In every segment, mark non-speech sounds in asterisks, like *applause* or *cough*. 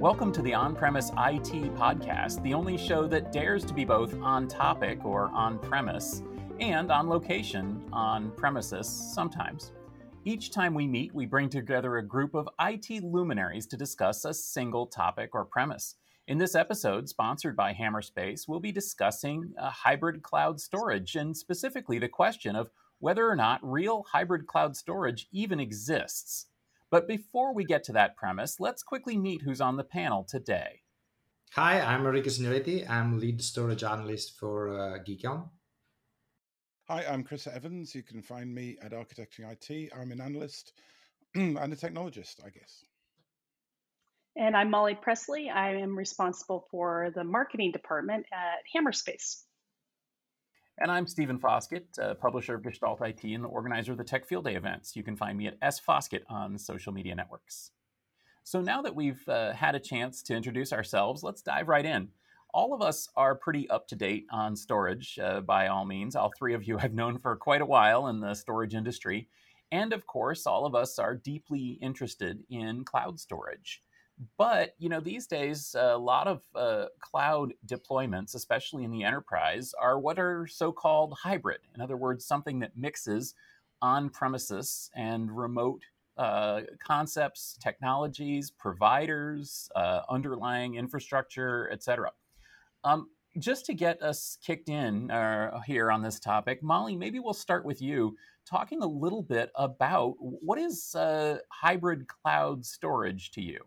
Welcome to the On Premise IT podcast, the only show that dares to be both on topic or on premise and on location on premises sometimes. Each time we meet, we bring together a group of IT luminaries to discuss a single topic or premise. In this episode, sponsored by Hammerspace, we'll be discussing uh, hybrid cloud storage and specifically the question of whether or not real hybrid cloud storage even exists. But before we get to that premise, let's quickly meet who's on the panel today. Hi, I'm Enrico Signoretti. I'm lead storage analyst for uh, GigaOm. Hi, I'm Chris Evans. You can find me at Architecting IT. I'm an analyst *clears throat* and a technologist, I guess. And I'm Molly Presley. I am responsible for the marketing department at Hammerspace. And I'm Stephen Foskett, uh, publisher of Gestalt IT and the organizer of the Tech Field Day events. You can find me at S Foskett on social media networks. So now that we've uh, had a chance to introduce ourselves, let's dive right in. All of us are pretty up to date on storage, uh, by all means. All three of you *laughs* I've known for quite a while in the storage industry. And of course, all of us are deeply interested in cloud storage. But you know, these days, a lot of uh, cloud deployments, especially in the enterprise, are what are so-called hybrid. In other words, something that mixes on-premises and remote uh, concepts, technologies, providers, uh, underlying infrastructure, etc. Um, just to get us kicked in uh, here on this topic, Molly, maybe we'll start with you talking a little bit about what is uh, hybrid cloud storage to you.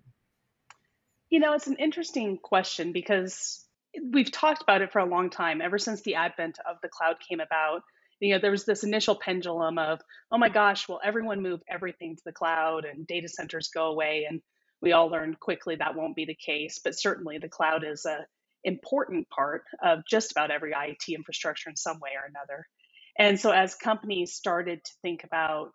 You know, it's an interesting question because we've talked about it for a long time, ever since the advent of the cloud came about. You know, there was this initial pendulum of, oh my gosh, will everyone move everything to the cloud and data centers go away? And we all learned quickly that won't be the case. But certainly the cloud is a important part of just about every IT infrastructure in some way or another. And so as companies started to think about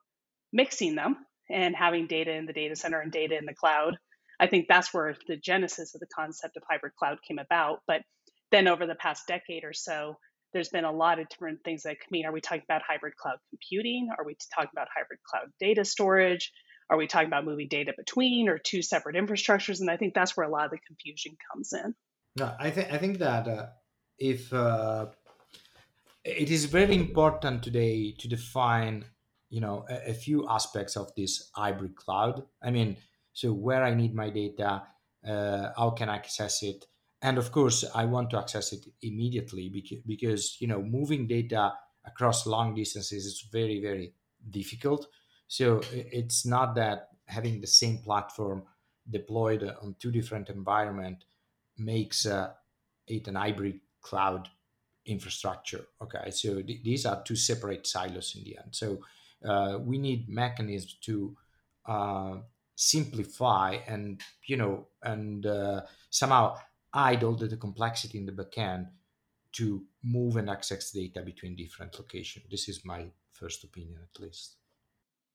mixing them and having data in the data center and data in the cloud, I think that's where the genesis of the concept of hybrid cloud came about. But then over the past decade or so, there's been a lot of different things that come in. Are we talking about hybrid cloud computing? Are we talking about hybrid cloud data storage? Are we talking about moving data between or two separate infrastructures? And I think that's where a lot of the confusion comes in. No, I think I think that uh, if uh, it is very important today to define, you know, a, a few aspects of this hybrid cloud. I mean, so where I need my data, uh, how can I access it, and of course I want to access it immediately because, because you know moving data across long distances is very very difficult. So it's not that having the same platform deployed on two different environment makes uh, it an hybrid cloud infrastructure. Okay, so th- these are two separate silos in the end. So uh, we need mechanisms to uh, simplify and you know and uh, somehow idle the, complexity in the backend to move and access data between different locations. This is my first opinion, at least.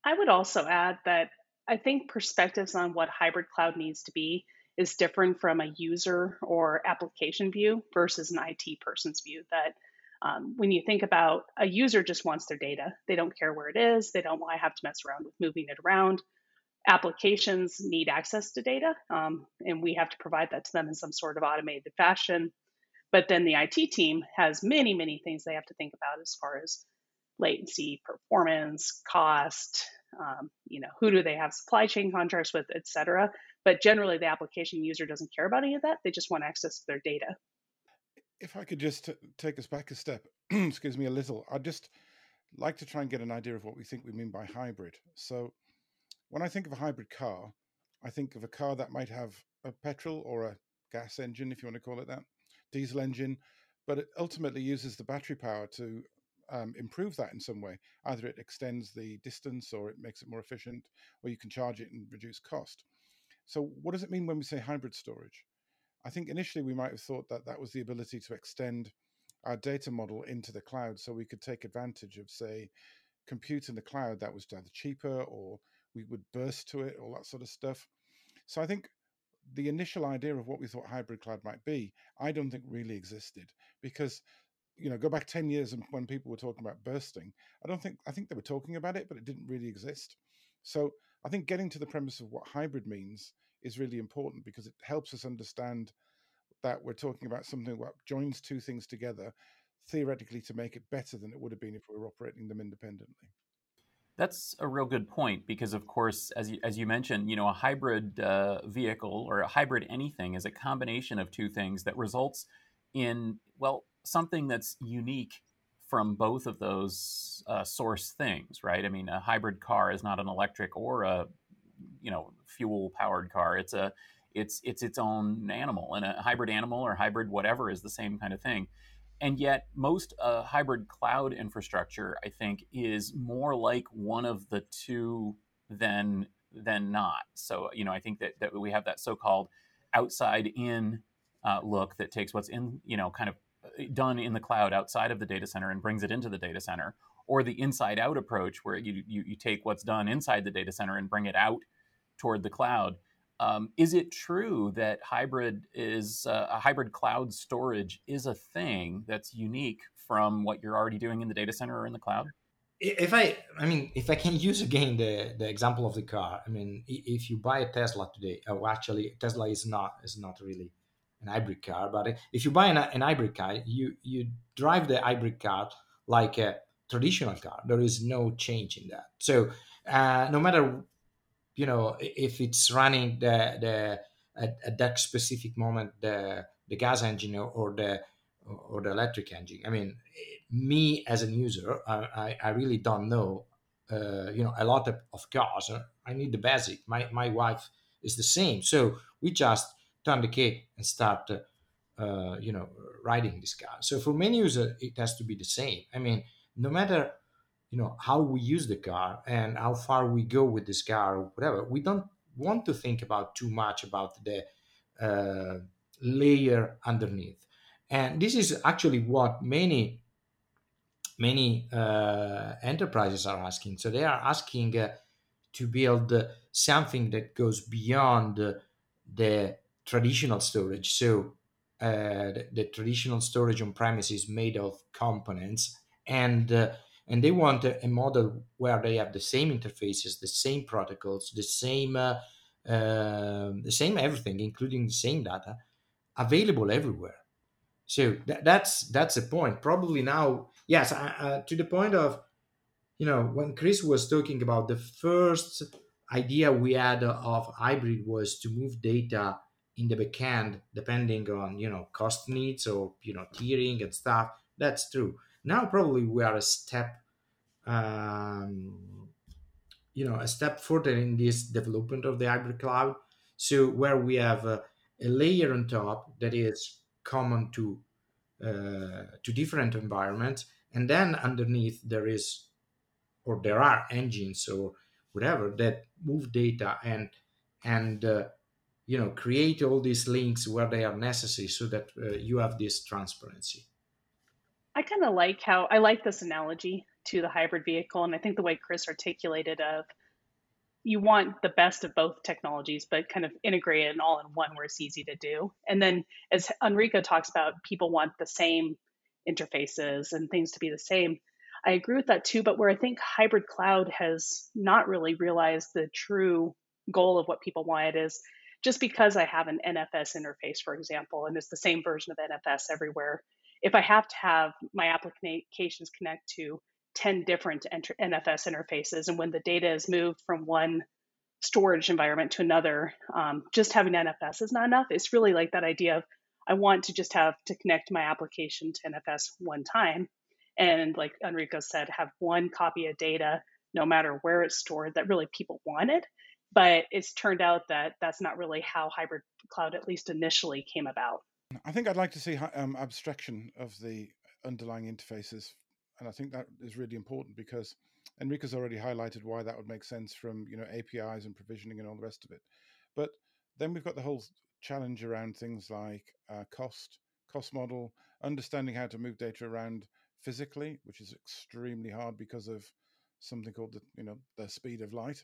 I would also add that I think perspectives on what hybrid cloud needs to be is different from a user or application view versus an IT person's view. That um, when you think about a user just wants their data, they don't care where it is, they don't want to have to mess around with moving it around applications need access to data, um, and we have to provide that to them in some sort of automated fashion. But then the IT team has many, many things they have to think about as far as latency, performance, cost, um, you know, who do they have supply chain contracts with, et cetera. But generally, the application user doesn't care about any of that. They just want access to their data. If I could just t- take us back a step, *clears throat* excuse me, a little, I'd just like to try and get an idea of what we think we mean by hybrid. So, when I think of a hybrid car, I think of a car that might have a petrol or a gas engine, if you want to call it that, diesel engine, but it ultimately uses the battery power to um, improve that in some way. Either it extends the distance or it makes it more efficient, or you can charge it and reduce cost. So, what does it mean when we say hybrid storage? I think initially we might have thought that that was the ability to extend our data model into the cloud so we could take advantage of, say, compute in the cloud that was either cheaper or we would burst to it, all that sort of stuff. So I think the initial idea of what we thought hybrid cloud might be, I don't think really existed because you know go back 10 years and when people were talking about bursting i don't think i think they were talking about it but it didn't really exist so i think getting to the premise of what hybrid means is really important because it helps us understand that we're talking about something that joins two things together theoretically to make it better than it would have been if we were operating them independently. That's a real good point because, of course, as you, as you mentioned, you know, a hybrid uh, vehicle or a hybrid anything is a combination of two things that results in well something that's unique from both of those uh, source things, right? I mean, a hybrid car is not an electric or a you know fuel powered car. It's a it's it's its own animal, and a hybrid animal or hybrid whatever is the same kind of thing and yet most uh, hybrid cloud infrastructure i think is more like one of the two than than not. So you know i think that, that we have that so-called outside in uh, look that takes what's in you know kind of uh, done in the cloud outside of the data center and brings it into the data center or the inside out approach where you, you, you take what's done inside the data center and bring it out toward the cloud um, is it true that hybrid is uh, a hybrid cloud storage is a thing that's unique from what you're already doing in the data center or in the cloud? If I, I mean, if I can use again the, the example of the car, I mean, if you buy a Tesla today, oh, actually, Tesla is not is not really an hybrid car, but if you buy an, an hybrid car, you you drive the hybrid car like a traditional car. There is no change in that. So uh, no matter you know if it's running the the at, at that specific moment the the gas engine or the or the electric engine. I mean, me as a user, I, I really don't know, uh, you know, a lot of, of, cars. I need the basic. My, my wife is the same. So we just turn the key and start, uh, you know, riding this car. So for many users, it has to be the same. I mean, no matter you know how we use the car and how far we go with this car or whatever. We don't want to think about too much about the uh, layer underneath. And this is actually what many many uh, enterprises are asking. So they are asking uh, to build something that goes beyond the traditional storage. So uh, the, the, traditional storage on premise is made of components and uh, and they want a, a, model where they have the same interfaces, the same protocols, the same uh, uh, the same everything, including the same data, available everywhere. So th- that's that's the point. Probably now, yes, uh, to the point of you know when Chris was talking about the first idea we had of hybrid was to move data in the backend depending on you know cost needs or you know tiering and stuff. That's true now probably we are a step, um, you know, a step further in this development of the hybrid cloud. So where we have a, a layer on top that is common to uh, to different environments, and then underneath there is, or there are engines or whatever that move data and and uh, you know create all these links where they are necessary so that uh, you have this transparency I kind of like how I like this analogy to the hybrid vehicle, and I think the way Chris articulated of you want the best of both technologies, but kind of integrate it all in one where it's easy to do. And then, as Enrico talks about, people want the same interfaces and things to be the same. I agree with that too, but where I think hybrid cloud has not really realized the true goal of what people want is just because I have an NFS interface, for example, and it's the same version of NFS everywhere, if I have to have my applications connect to 10 different NFS interfaces, and when the data is moved from one storage environment to another, um, just having NFS is not enough. It's really like that idea of I want to just have to connect my application to NFS one time. And like Enrico said, have one copy of data no matter where it's stored that really people wanted. But it's turned out that that's not really how hybrid cloud, at least initially, came about. I think I'd like to see um, abstraction of the underlying interfaces, and I think that is really important because Enrico's already highlighted why that would make sense from you know APIs and provisioning and all the rest of it. But then we've got the whole challenge around things like uh, cost, cost model, understanding how to move data around physically, which is extremely hard because of something called the you know the speed of light,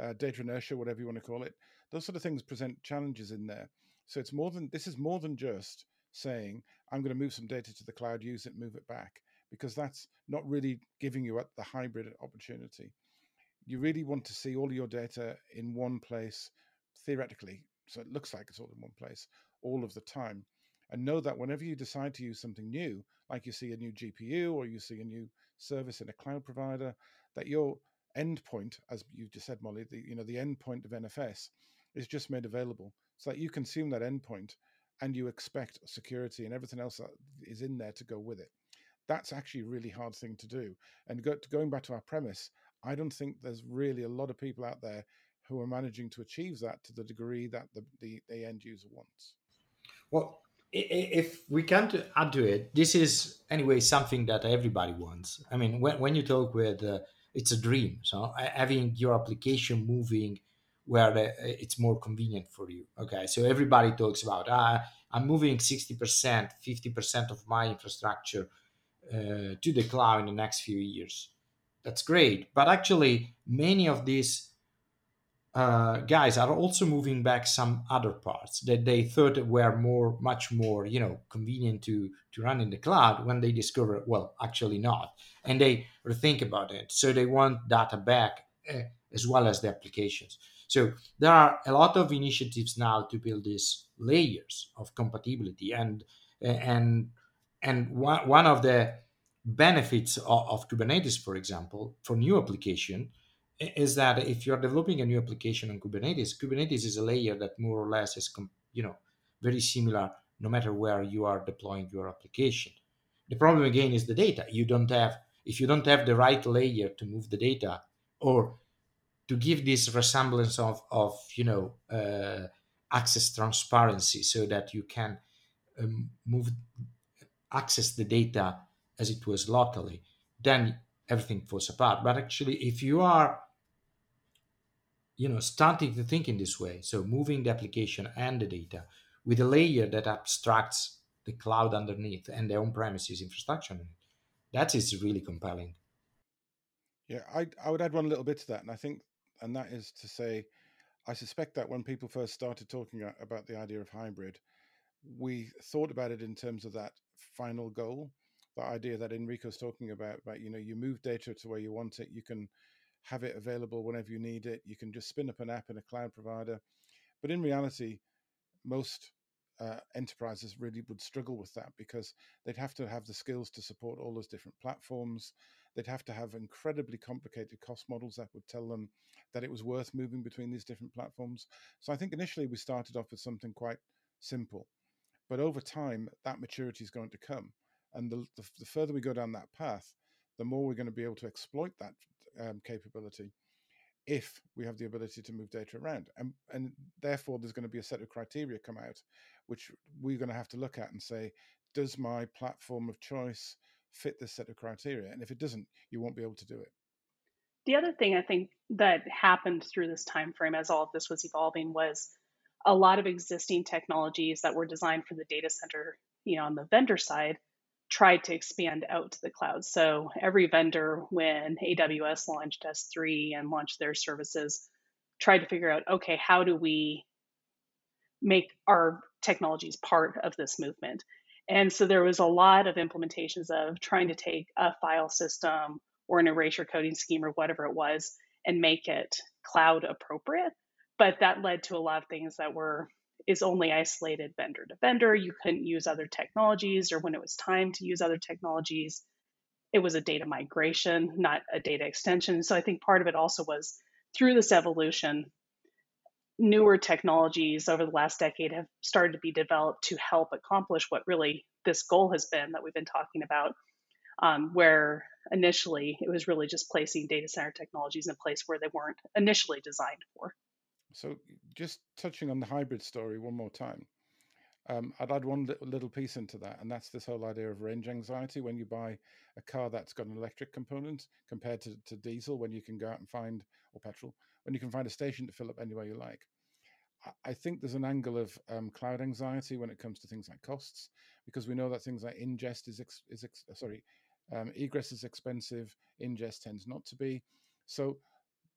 uh, data inertia, whatever you want to call it. Those sort of things present challenges in there. So it's more than this is more than just saying I'm going to move some data to the cloud, use it, move it back, because that's not really giving you the hybrid opportunity. You really want to see all your data in one place, theoretically, so it looks like it's all in one place all of the time. And know that whenever you decide to use something new, like you see a new GPU or you see a new service in a cloud provider, that your endpoint, as you just said, Molly, the you know the endpoint of NFS is just made available so that you consume that endpoint and you expect security and everything else that is in there to go with it. That's actually a really hard thing to do. And go, going back to our premise, I don't think there's really a lot of people out there who are managing to achieve that to the degree that the, the, the end user wants. Well, if we can add to it, this is anyway something that everybody wants. I mean, when, when you talk with, uh, it's a dream. So having your application moving where it's more convenient for you. Okay, so everybody talks about ah, I'm moving 60%, 50% of my infrastructure uh, to the cloud in the next few years. That's great, but actually, many of these uh, guys are also moving back some other parts that they thought were more, much more, you know, convenient to to run in the cloud. When they discover, well, actually not, and they rethink about it. So they want data back uh, as well as the applications. So there are a lot of initiatives now to build these layers of compatibility, and and and one, one of the benefits of, of Kubernetes, for example, for new application, is that if you're developing a new application on Kubernetes, Kubernetes is a layer that more or less is you know very similar no matter where you are deploying your application. The problem again is the data. You don't have if you don't have the right layer to move the data or to give this resemblance of, of you know uh, access transparency so that you can um, move access the data as it was locally then everything falls apart. But actually if you are you know starting to think in this way so moving the application and the data with a layer that abstracts the cloud underneath and the on-premises infrastructure that is really compelling. Yeah I, I would add one little bit to that and i think and that is to say, I suspect that when people first started talking about the idea of hybrid, we thought about it in terms of that final goal, the idea that Enrico's talking about, about you know, you move data to where you want it, you can have it available whenever you need it, you can just spin up an app in a cloud provider. But in reality, most uh, enterprises really would struggle with that because they'd have to have the skills to support all those different platforms. They'd have to have incredibly complicated cost models that would tell them that it was worth moving between these different platforms. So I think initially we started off with something quite simple, but over time that maturity is going to come, and the, the, the further we go down that path, the more we're going to be able to exploit that um, capability if we have the ability to move data around. And, and therefore, there's going to be a set of criteria come out, which we're going to have to look at and say, does my platform of choice fit this set of criteria? And if it doesn't, you won't be able to do it. The other thing I think that happened through this time frame as all of this was evolving was a lot of existing technologies that were designed for the data center, you know, on the vendor side tried to expand out to the cloud. So every vendor, when AWS launched S3 and launched their services, tried to figure out, okay, how do we make our technologies part of this movement? And so there was a lot of implementations of trying to take a file system or an erasure coding scheme or whatever it was and make it cloud appropriate. But that led to a lot of things that were is only isolated vendor to vendor. You couldn't use other technologies, or when it was time to use other technologies, it was a data migration, not a data extension. So I think part of it also was through this evolution, newer technologies over the last decade have started to be developed to help accomplish what really this goal has been that we've been talking about, um, where initially it was really just placing data center technologies in a place where they weren't initially designed for. So, just touching on the hybrid story one more time, um, I'd add one little piece into that, and that's this whole idea of range anxiety. When you buy a car that's got an electric component compared to, to diesel, when you can go out and find, or petrol, when you can find a station to fill up anywhere you like. I think there's an angle of um, cloud anxiety when it comes to things like costs, because we know that things like ingest is, ex- is ex- sorry, um, egress is expensive, ingest tends not to be. So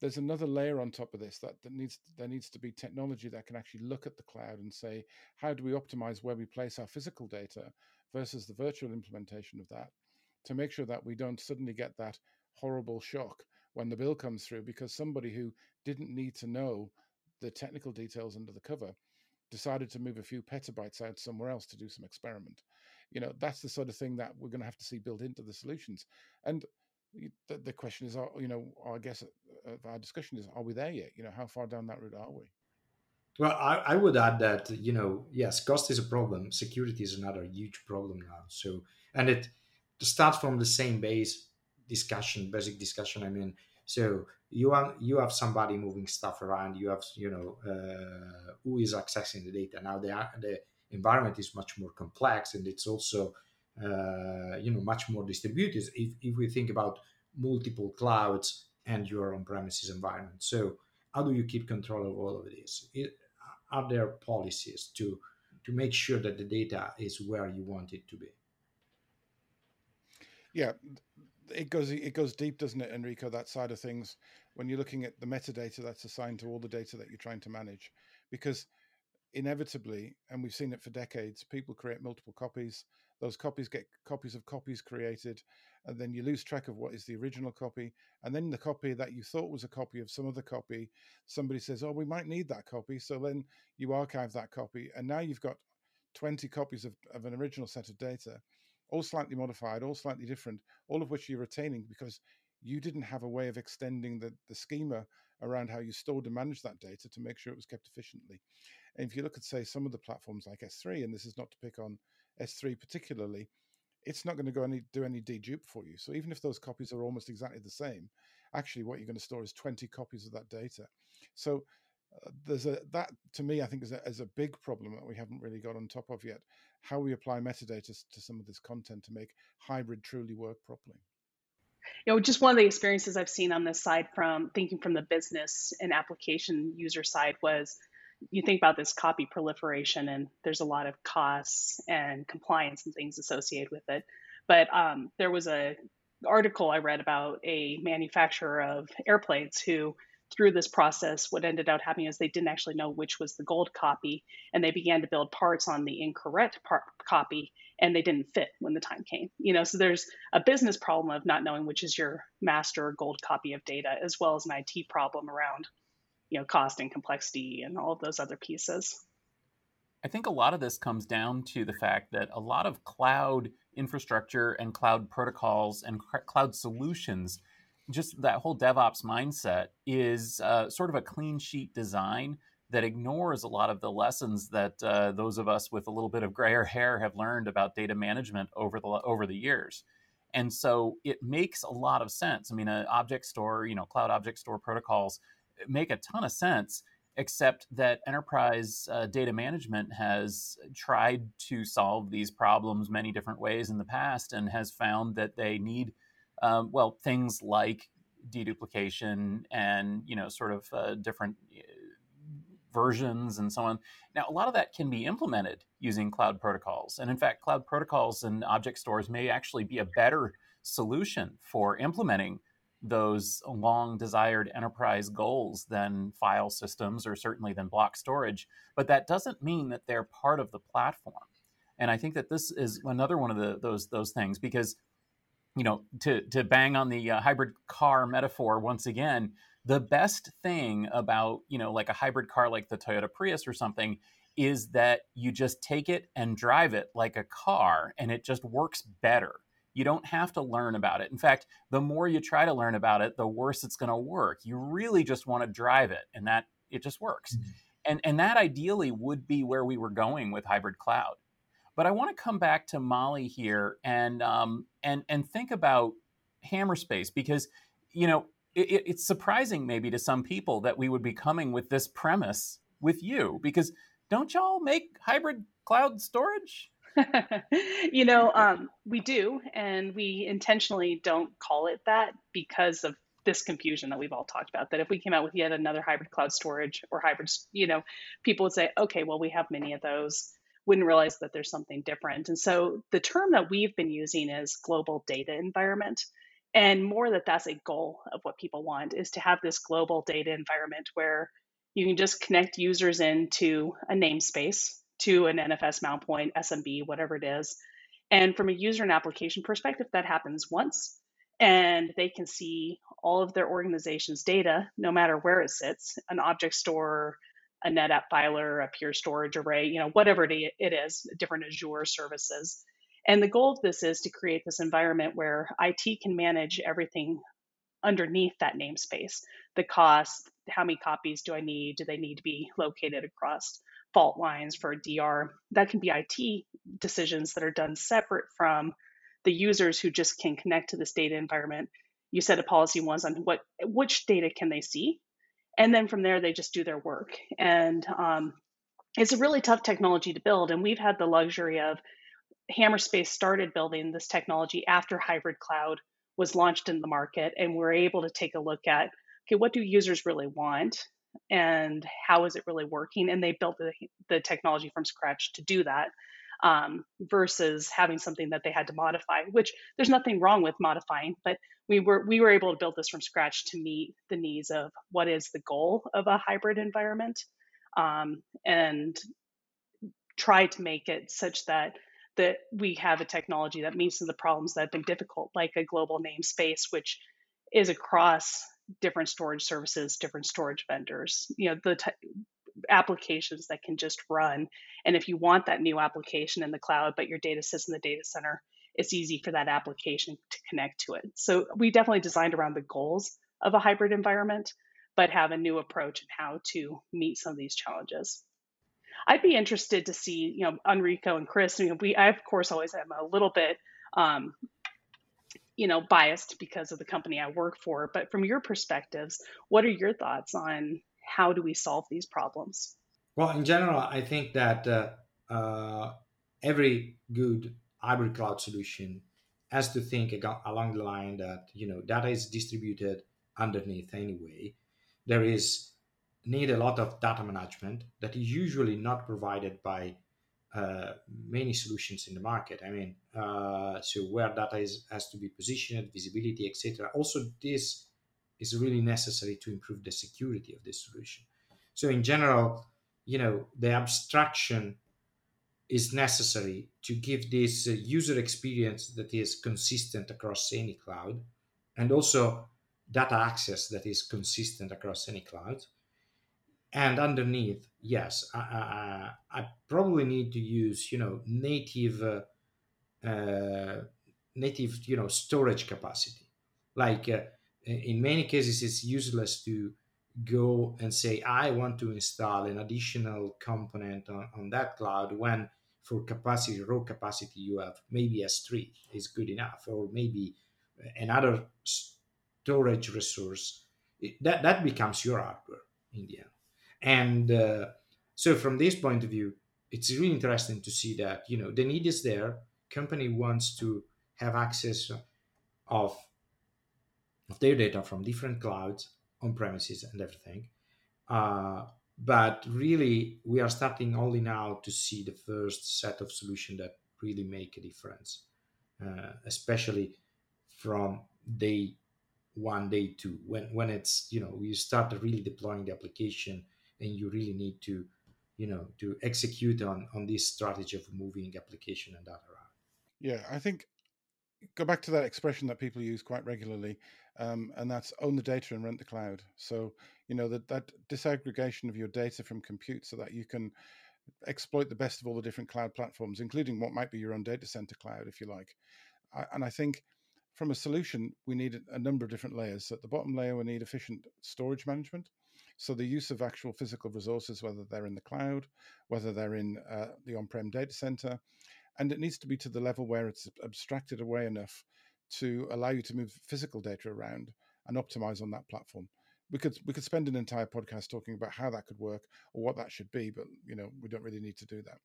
there's another layer on top of this that, that needs there needs to be technology that can actually look at the cloud and say how do we optimize where we place our physical data versus the virtual implementation of that to make sure that we don't suddenly get that horrible shock when the bill comes through because somebody who didn't need to know the technical details under the cover decided to move a few petabytes out somewhere else to do some experiment. You know, that's the sort of thing that we're going to have to see built into the solutions. And the, the question is, you know, I guess uh, our discussion is, are we there yet? You know, how far down that route are we? Well, I, I would add that you know, yes, cost is a problem. Security is another huge problem now. So, and it starts from the same base discussion, basic discussion. I mean, so you have you have somebody moving stuff around. You have you know uh, who is accessing the data. Now the the environment is much more complex, and it's also uh, you know much more distributed. If if we think about multiple clouds and your on-premises environment, so how do you keep control of all of this? It, are there policies to to make sure that the data is where you want it to be? Yeah, it goes it goes deep, doesn't it, Enrico? That side of things when you're looking at the metadata that's assigned to all the data that you're trying to manage, because inevitably, and we've seen it for decades, people create multiple copies. Those copies get copies of copies created, and then you lose track of what is the original copy. And then the copy that you thought was a copy of some other copy, somebody says, "Oh, we might need that copy," so then you archive that copy, and now you've got 20 copies of, of an original set of data, all slightly modified, all slightly different, all of which you're retaining because you didn't have a way of extending the, the schema around how you stored and managed that data to make sure it was kept efficiently. And if you look at, say, some of the platforms like S3, and this is not to pick on S3 particularly, it's not going to go any do any dedupe for you. So even if those copies are almost exactly the same, actually what you're going to store is 20 copies of that data. So there's a that to me I think is a, is a big problem that we haven't really got on top of yet. How we apply metadata to some of this content to make hybrid truly work properly. You know, just one of the experiences I've seen on this side from thinking from the business and application user side was you think about this copy proliferation and there's a lot of costs and compliance and things associated with it but um, there was a article i read about a manufacturer of airplanes who through this process what ended up happening is they didn't actually know which was the gold copy and they began to build parts on the incorrect copy and they didn't fit when the time came you know? So there's a business problem of not knowing which is your master gold copy of data as well as an it problem around you know cost and complexity and all of those other pieces. I think a lot of this comes down to the fact that a lot of cloud infrastructure and cloud protocols and cloud solutions just that whole devops mindset is uh, sort of a clean sheet design that ignores a lot of the lessons that uh, those of us with a little bit of grayer *laughs* hair have learned about data management over the over the years. And so it makes a lot of sense. I mean an object store you know cloud object store protocols make a ton of sense, except that enterprise uh, data management has tried to solve these problems many different ways in the past and has found that they need, um, well, things like deduplication and you know sort of uh, different uh, versions and so on. Now, a lot of that can be implemented using cloud protocols. And in fact, cloud protocols and object stores may actually be a better solution for implementing those long desired enterprise goals than file systems or certainly than block storage. But that doesn't mean that they're part of the platform. And I think that this is another one of the, those those things because you know to to bang on the uh, hybrid car metaphor once again the best thing about you know like a hybrid car like the Toyota Prius or something is that you just take it and drive it like a car and it just works better you don't have to learn about it. In fact, the more you try to learn about it, the worse it's going to work. You really just want to drive it, and that it just works. Mm-hmm. And, and that ideally would be where we were going with hybrid cloud. But I want to come back to Molly here and um, and and think about Hammerspace because you know it, it's surprising maybe to some people that we would be coming with this premise with you because don't y'all make hybrid cloud storage? *laughs* you know, um, we do, and we intentionally don't call it that because of this confusion that we've all talked about. That if we came out with yet another hybrid cloud storage or hybrid, you know, people would say, okay, well, we have many of those. Wouldn't realize that there's something different. And so the term that we've been using is global data environment. And more that that's a goal of what people want is to have this global data environment where you can just connect users into a namespace to an NFS mount point, SMB, whatever it is. And from a user and application perspective, that happens once. And they can see all of their organization's data, no matter where it sits an object store, a NetApp filer, a Pure Storage array, you know, whatever it is, different Azure services. And the goal of this is to create this environment where IT can manage everything underneath that namespace the cost, how many copies do I need? Do they need to be located across fault lines for DR? That can be IT decisions that are done separate from the users who just can connect to this data environment. You set a policy once on what which data can they see, and then from there they just do their work. And um, it's a really tough technology to build, and we've had the luxury of Hammerspace started building this technology after hybrid cloud was launched in the market, and we're able to take a look at okay, what do users really want, and how is it really working? And they built the, the technology from scratch to do that. Um, versus having something that they had to modify, which there's nothing wrong with modifying, but we were we were able to build this from scratch to meet the needs of what is the goal of a hybrid environment, um, and try to make it such that that we have a technology that meets the problems that have been difficult, like a global namespace, which is across different storage services, different storage vendors. You know, the t- applications that can just run. And if you want that new application in the cloud, but your data sits in the data center, it's easy for that application to connect to it. So we definitely designed around the goals of a hybrid environment, but have a new approach in how to meet some of these challenges. I'd be interested to see, you know, Enrico and Chris. We, I of course always am a little bit, um, you know, biased because of the company I work for. But from your perspectives, what are your thoughts on how do we solve these problems? Well, in general, I think that uh, uh, every good hybrid cloud solution has to think along the line that you know data is distributed underneath anyway. There is need a lot of data management that is usually not provided by uh, many solutions in the market. I mean, uh, so where data is, has to be positioned, visibility, etc. Also, this is really necessary to improve the security of this solution. So, in general, you know, the abstraction is necessary to give this uh, user experience that is consistent across any cloud, and also data access that is consistent across any cloud and underneath yes I, I, I, probably need to use you know native uh, uh, native you know storage capacity like uh, in many cases it's useless to go and say i want to install an additional component on, on that cloud when for capacity raw capacity you have maybe s3 is good enough or maybe another storage resource that that becomes your hardware in the end and uh, so from this point of view, it's really interesting to see that you know the need is there. Company wants to have access of of their data from different clouds, on premises, and everything. Uh, but really, we are starting only now to see the first set of solutions that really make a difference, uh, especially from day one, day two, when when it's you know you start really deploying the application and you really need to you know to execute on on this strategy of moving application and data around yeah i think go back to that expression that people use quite regularly um, and that's own the data and rent the cloud. So you know that that disaggregation of your data from compute so that you can exploit the best of all the different cloud platforms including what might be your own data center cloud if you like. I, and i think from a solution we need a number of different layers. At the bottom layer we need efficient storage management. So the use of actual physical resources, whether they're in the cloud, whether they're in uh, the on-prem data center, and it needs to be to the level where it's abstracted away enough to allow you to move physical data around and optimize on that platform. We could we could spend an entire podcast talking about how that could work or what that should be, but you know we don't really need to do that.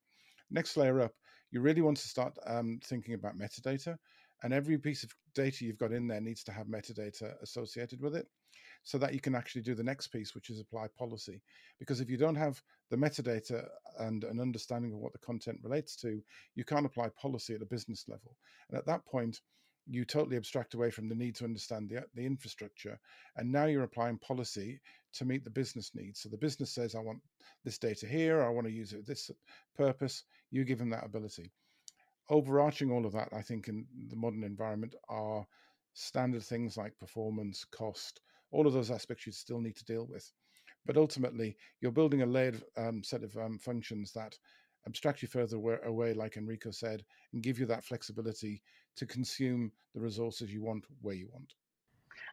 Next layer up, you really want to start um, thinking about metadata, and every piece of data you've got in there needs to have metadata associated with it so that you can actually do the next piece, which is apply policy. Because if you don't have the metadata and an understanding of what the content relates to, you can't apply policy at a business level. And at that point, you totally abstract away from the need to understand the, the infrastructure. And now you're applying policy to meet the business needs. So the business says, I want this data here, I want to use it this purpose. You give them that ability. Overarching all of that, I think, in the modern environment are standard things like performance, cost, all of those aspects you still need to deal with. but ultimately you're building a layered um, set of um, functions that abstract you further away, like Enrico said, and give you that flexibility to consume the resources you want where you want.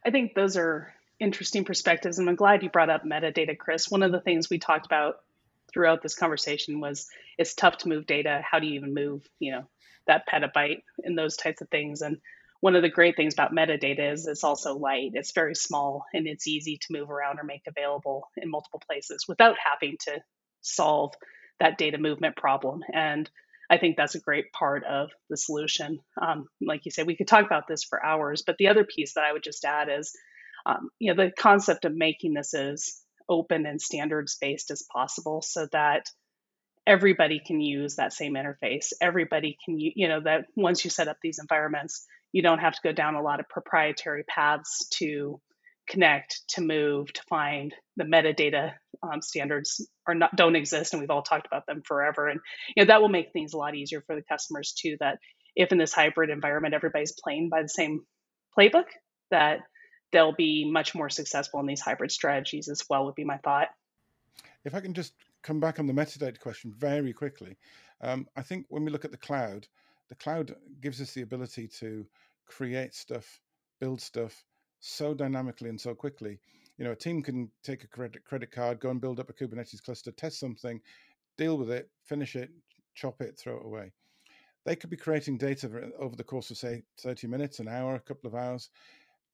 I think those are interesting perspectives, and I'm glad you brought up metadata, Chris. One of the things we talked about throughout this conversation was it's tough to move data. How do you even move, you know, that petabyte and those types of things? And one of the great things about metadata is it's also light. It's very small and it's easy to move around or make available in multiple places without having to solve that data movement problem. And I think that's a great part of the solution. Um, like you said, we could talk about this for hours, but the other piece that I would just add is, um, you know, the concept of making this as open and standards based as possible, so that everybody can use that same interface. Everybody can, you know, that once you set up these environments, you don't have to go down a lot of proprietary paths to connect, to move, to find the metadata um, standards are not don't exist, and we've all talked about them forever. And you know that will make things a lot easier for the customers too. That if in this hybrid environment everybody's playing by the same playbook, that they'll be much more successful in these hybrid strategies as well. Would be my thought. If I can just come back on the metadata question very quickly, um, I think when we look at the cloud, the cloud gives us the ability to create stuff, build stuff so dynamically and so quickly you know a team can take a credit credit card, go and build up a Kubernetes cluster, test something, deal with it, finish it, chop it, throw it away. They could be creating data over the course of say 30 minutes, an hour, a couple of hours,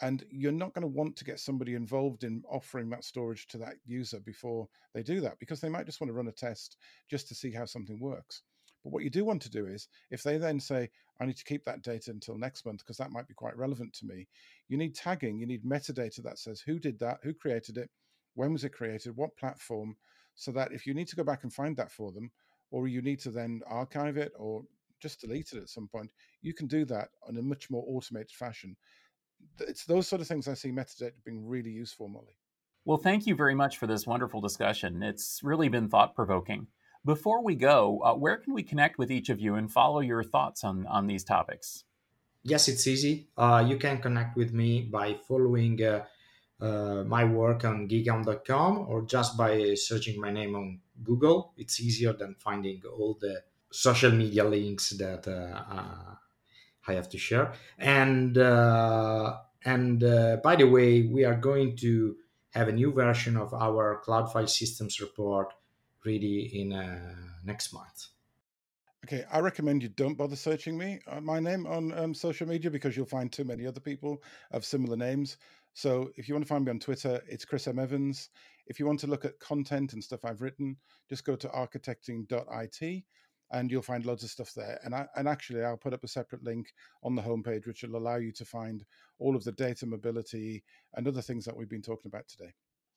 and you're not going to want to get somebody involved in offering that storage to that user before they do that because they might just want to run a test just to see how something works. But what you do want to do is, if they then say, I need to keep that data until next month because that might be quite relevant to me, you need tagging, you need metadata that says who did that, who created it, when was it created, what platform, so that if you need to go back and find that for them, or you need to then archive it or just delete it at some point, you can do that in a much more automated fashion. It's those sort of things I see metadata being really useful, Molly. Well, thank you very much for this wonderful discussion. It's really been thought provoking. Before we go, uh, where can we connect with each of you and follow your thoughts on, on these topics? Yes, it's easy. Uh, you can connect with me by following uh, uh my work on gigaom.com or just by searching my name on Google. It's easier than finding all the social media links that uh, uh, I have to share. And and by the way, we are going to have a new version of our Cloud File Systems report ready in uh, next month. Okay, I recommend you don't bother searching me uh, my name on um, social media because you'll find too many other people of similar names. So if you want to find me on Twitter, it's Chris M Evans. If you want to look at content and stuff I've written, just go to architecting.it and you'll find loads of stuff there. And I, and actually, I'll put up a separate link on the homepage which will allow you to find all of the data mobility and other things that we've been talking about today.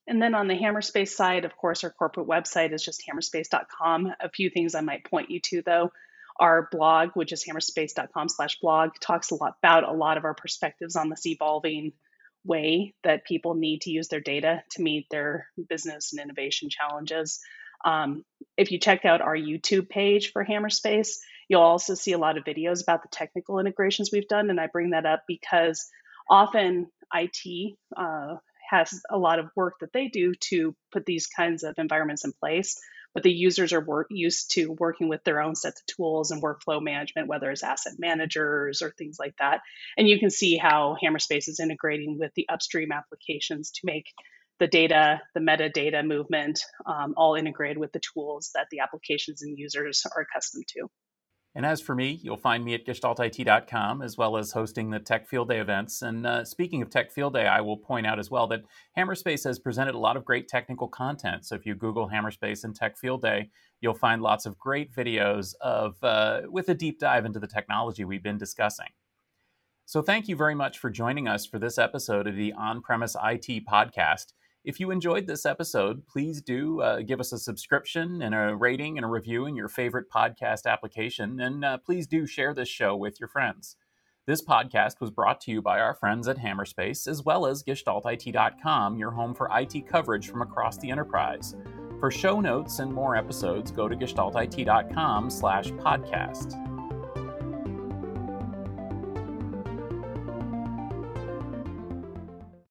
And then on the Hammerspace side, of course, our corporate website is just hammerspace.com. A few things I might point you to, though. Our blog, which is hammerspace.com slash blog, talks a lot about a lot of our perspectives on this evolving way that people need to use their data to meet their business and innovation challenges. Um, if you check out our YouTube page for Hammerspace, you'll also see a lot of videos about the technical integrations we've done. And I bring that up because often IT uh, has a lot of work that they do to put these kinds of environments in place but the users are work, used to working with their own sets of tools and workflow management whether it's asset managers or things like that. And you can see how hammerspace is integrating with the upstream applications to make the data the metadata movement um, all integrated with the tools that the applications and users are accustomed to and as for me, you'll find me at gestaltit.com as well as hosting the Tech Field Day events. And uh, speaking of Tech Field Day, I will point out as well that Hammerspace has presented a lot of great technical content. So if you Google Hammerspace and Tech Field Day, you'll find lots of great videos of uh, with a deep dive into the technology we've been discussing. So thank you very much for joining us for this episode of the On Premise IT podcast. If you enjoyed this episode, please do uh, give us a subscription and a rating and a review in your favorite podcast application. And uh, please do share this show with your friends. This podcast was brought to you by our friends at Hammerspace, as well as GestaltIT.com, your home for IT coverage from across the enterprise. For show notes and more episodes, go to GestaltIT.com slash podcast.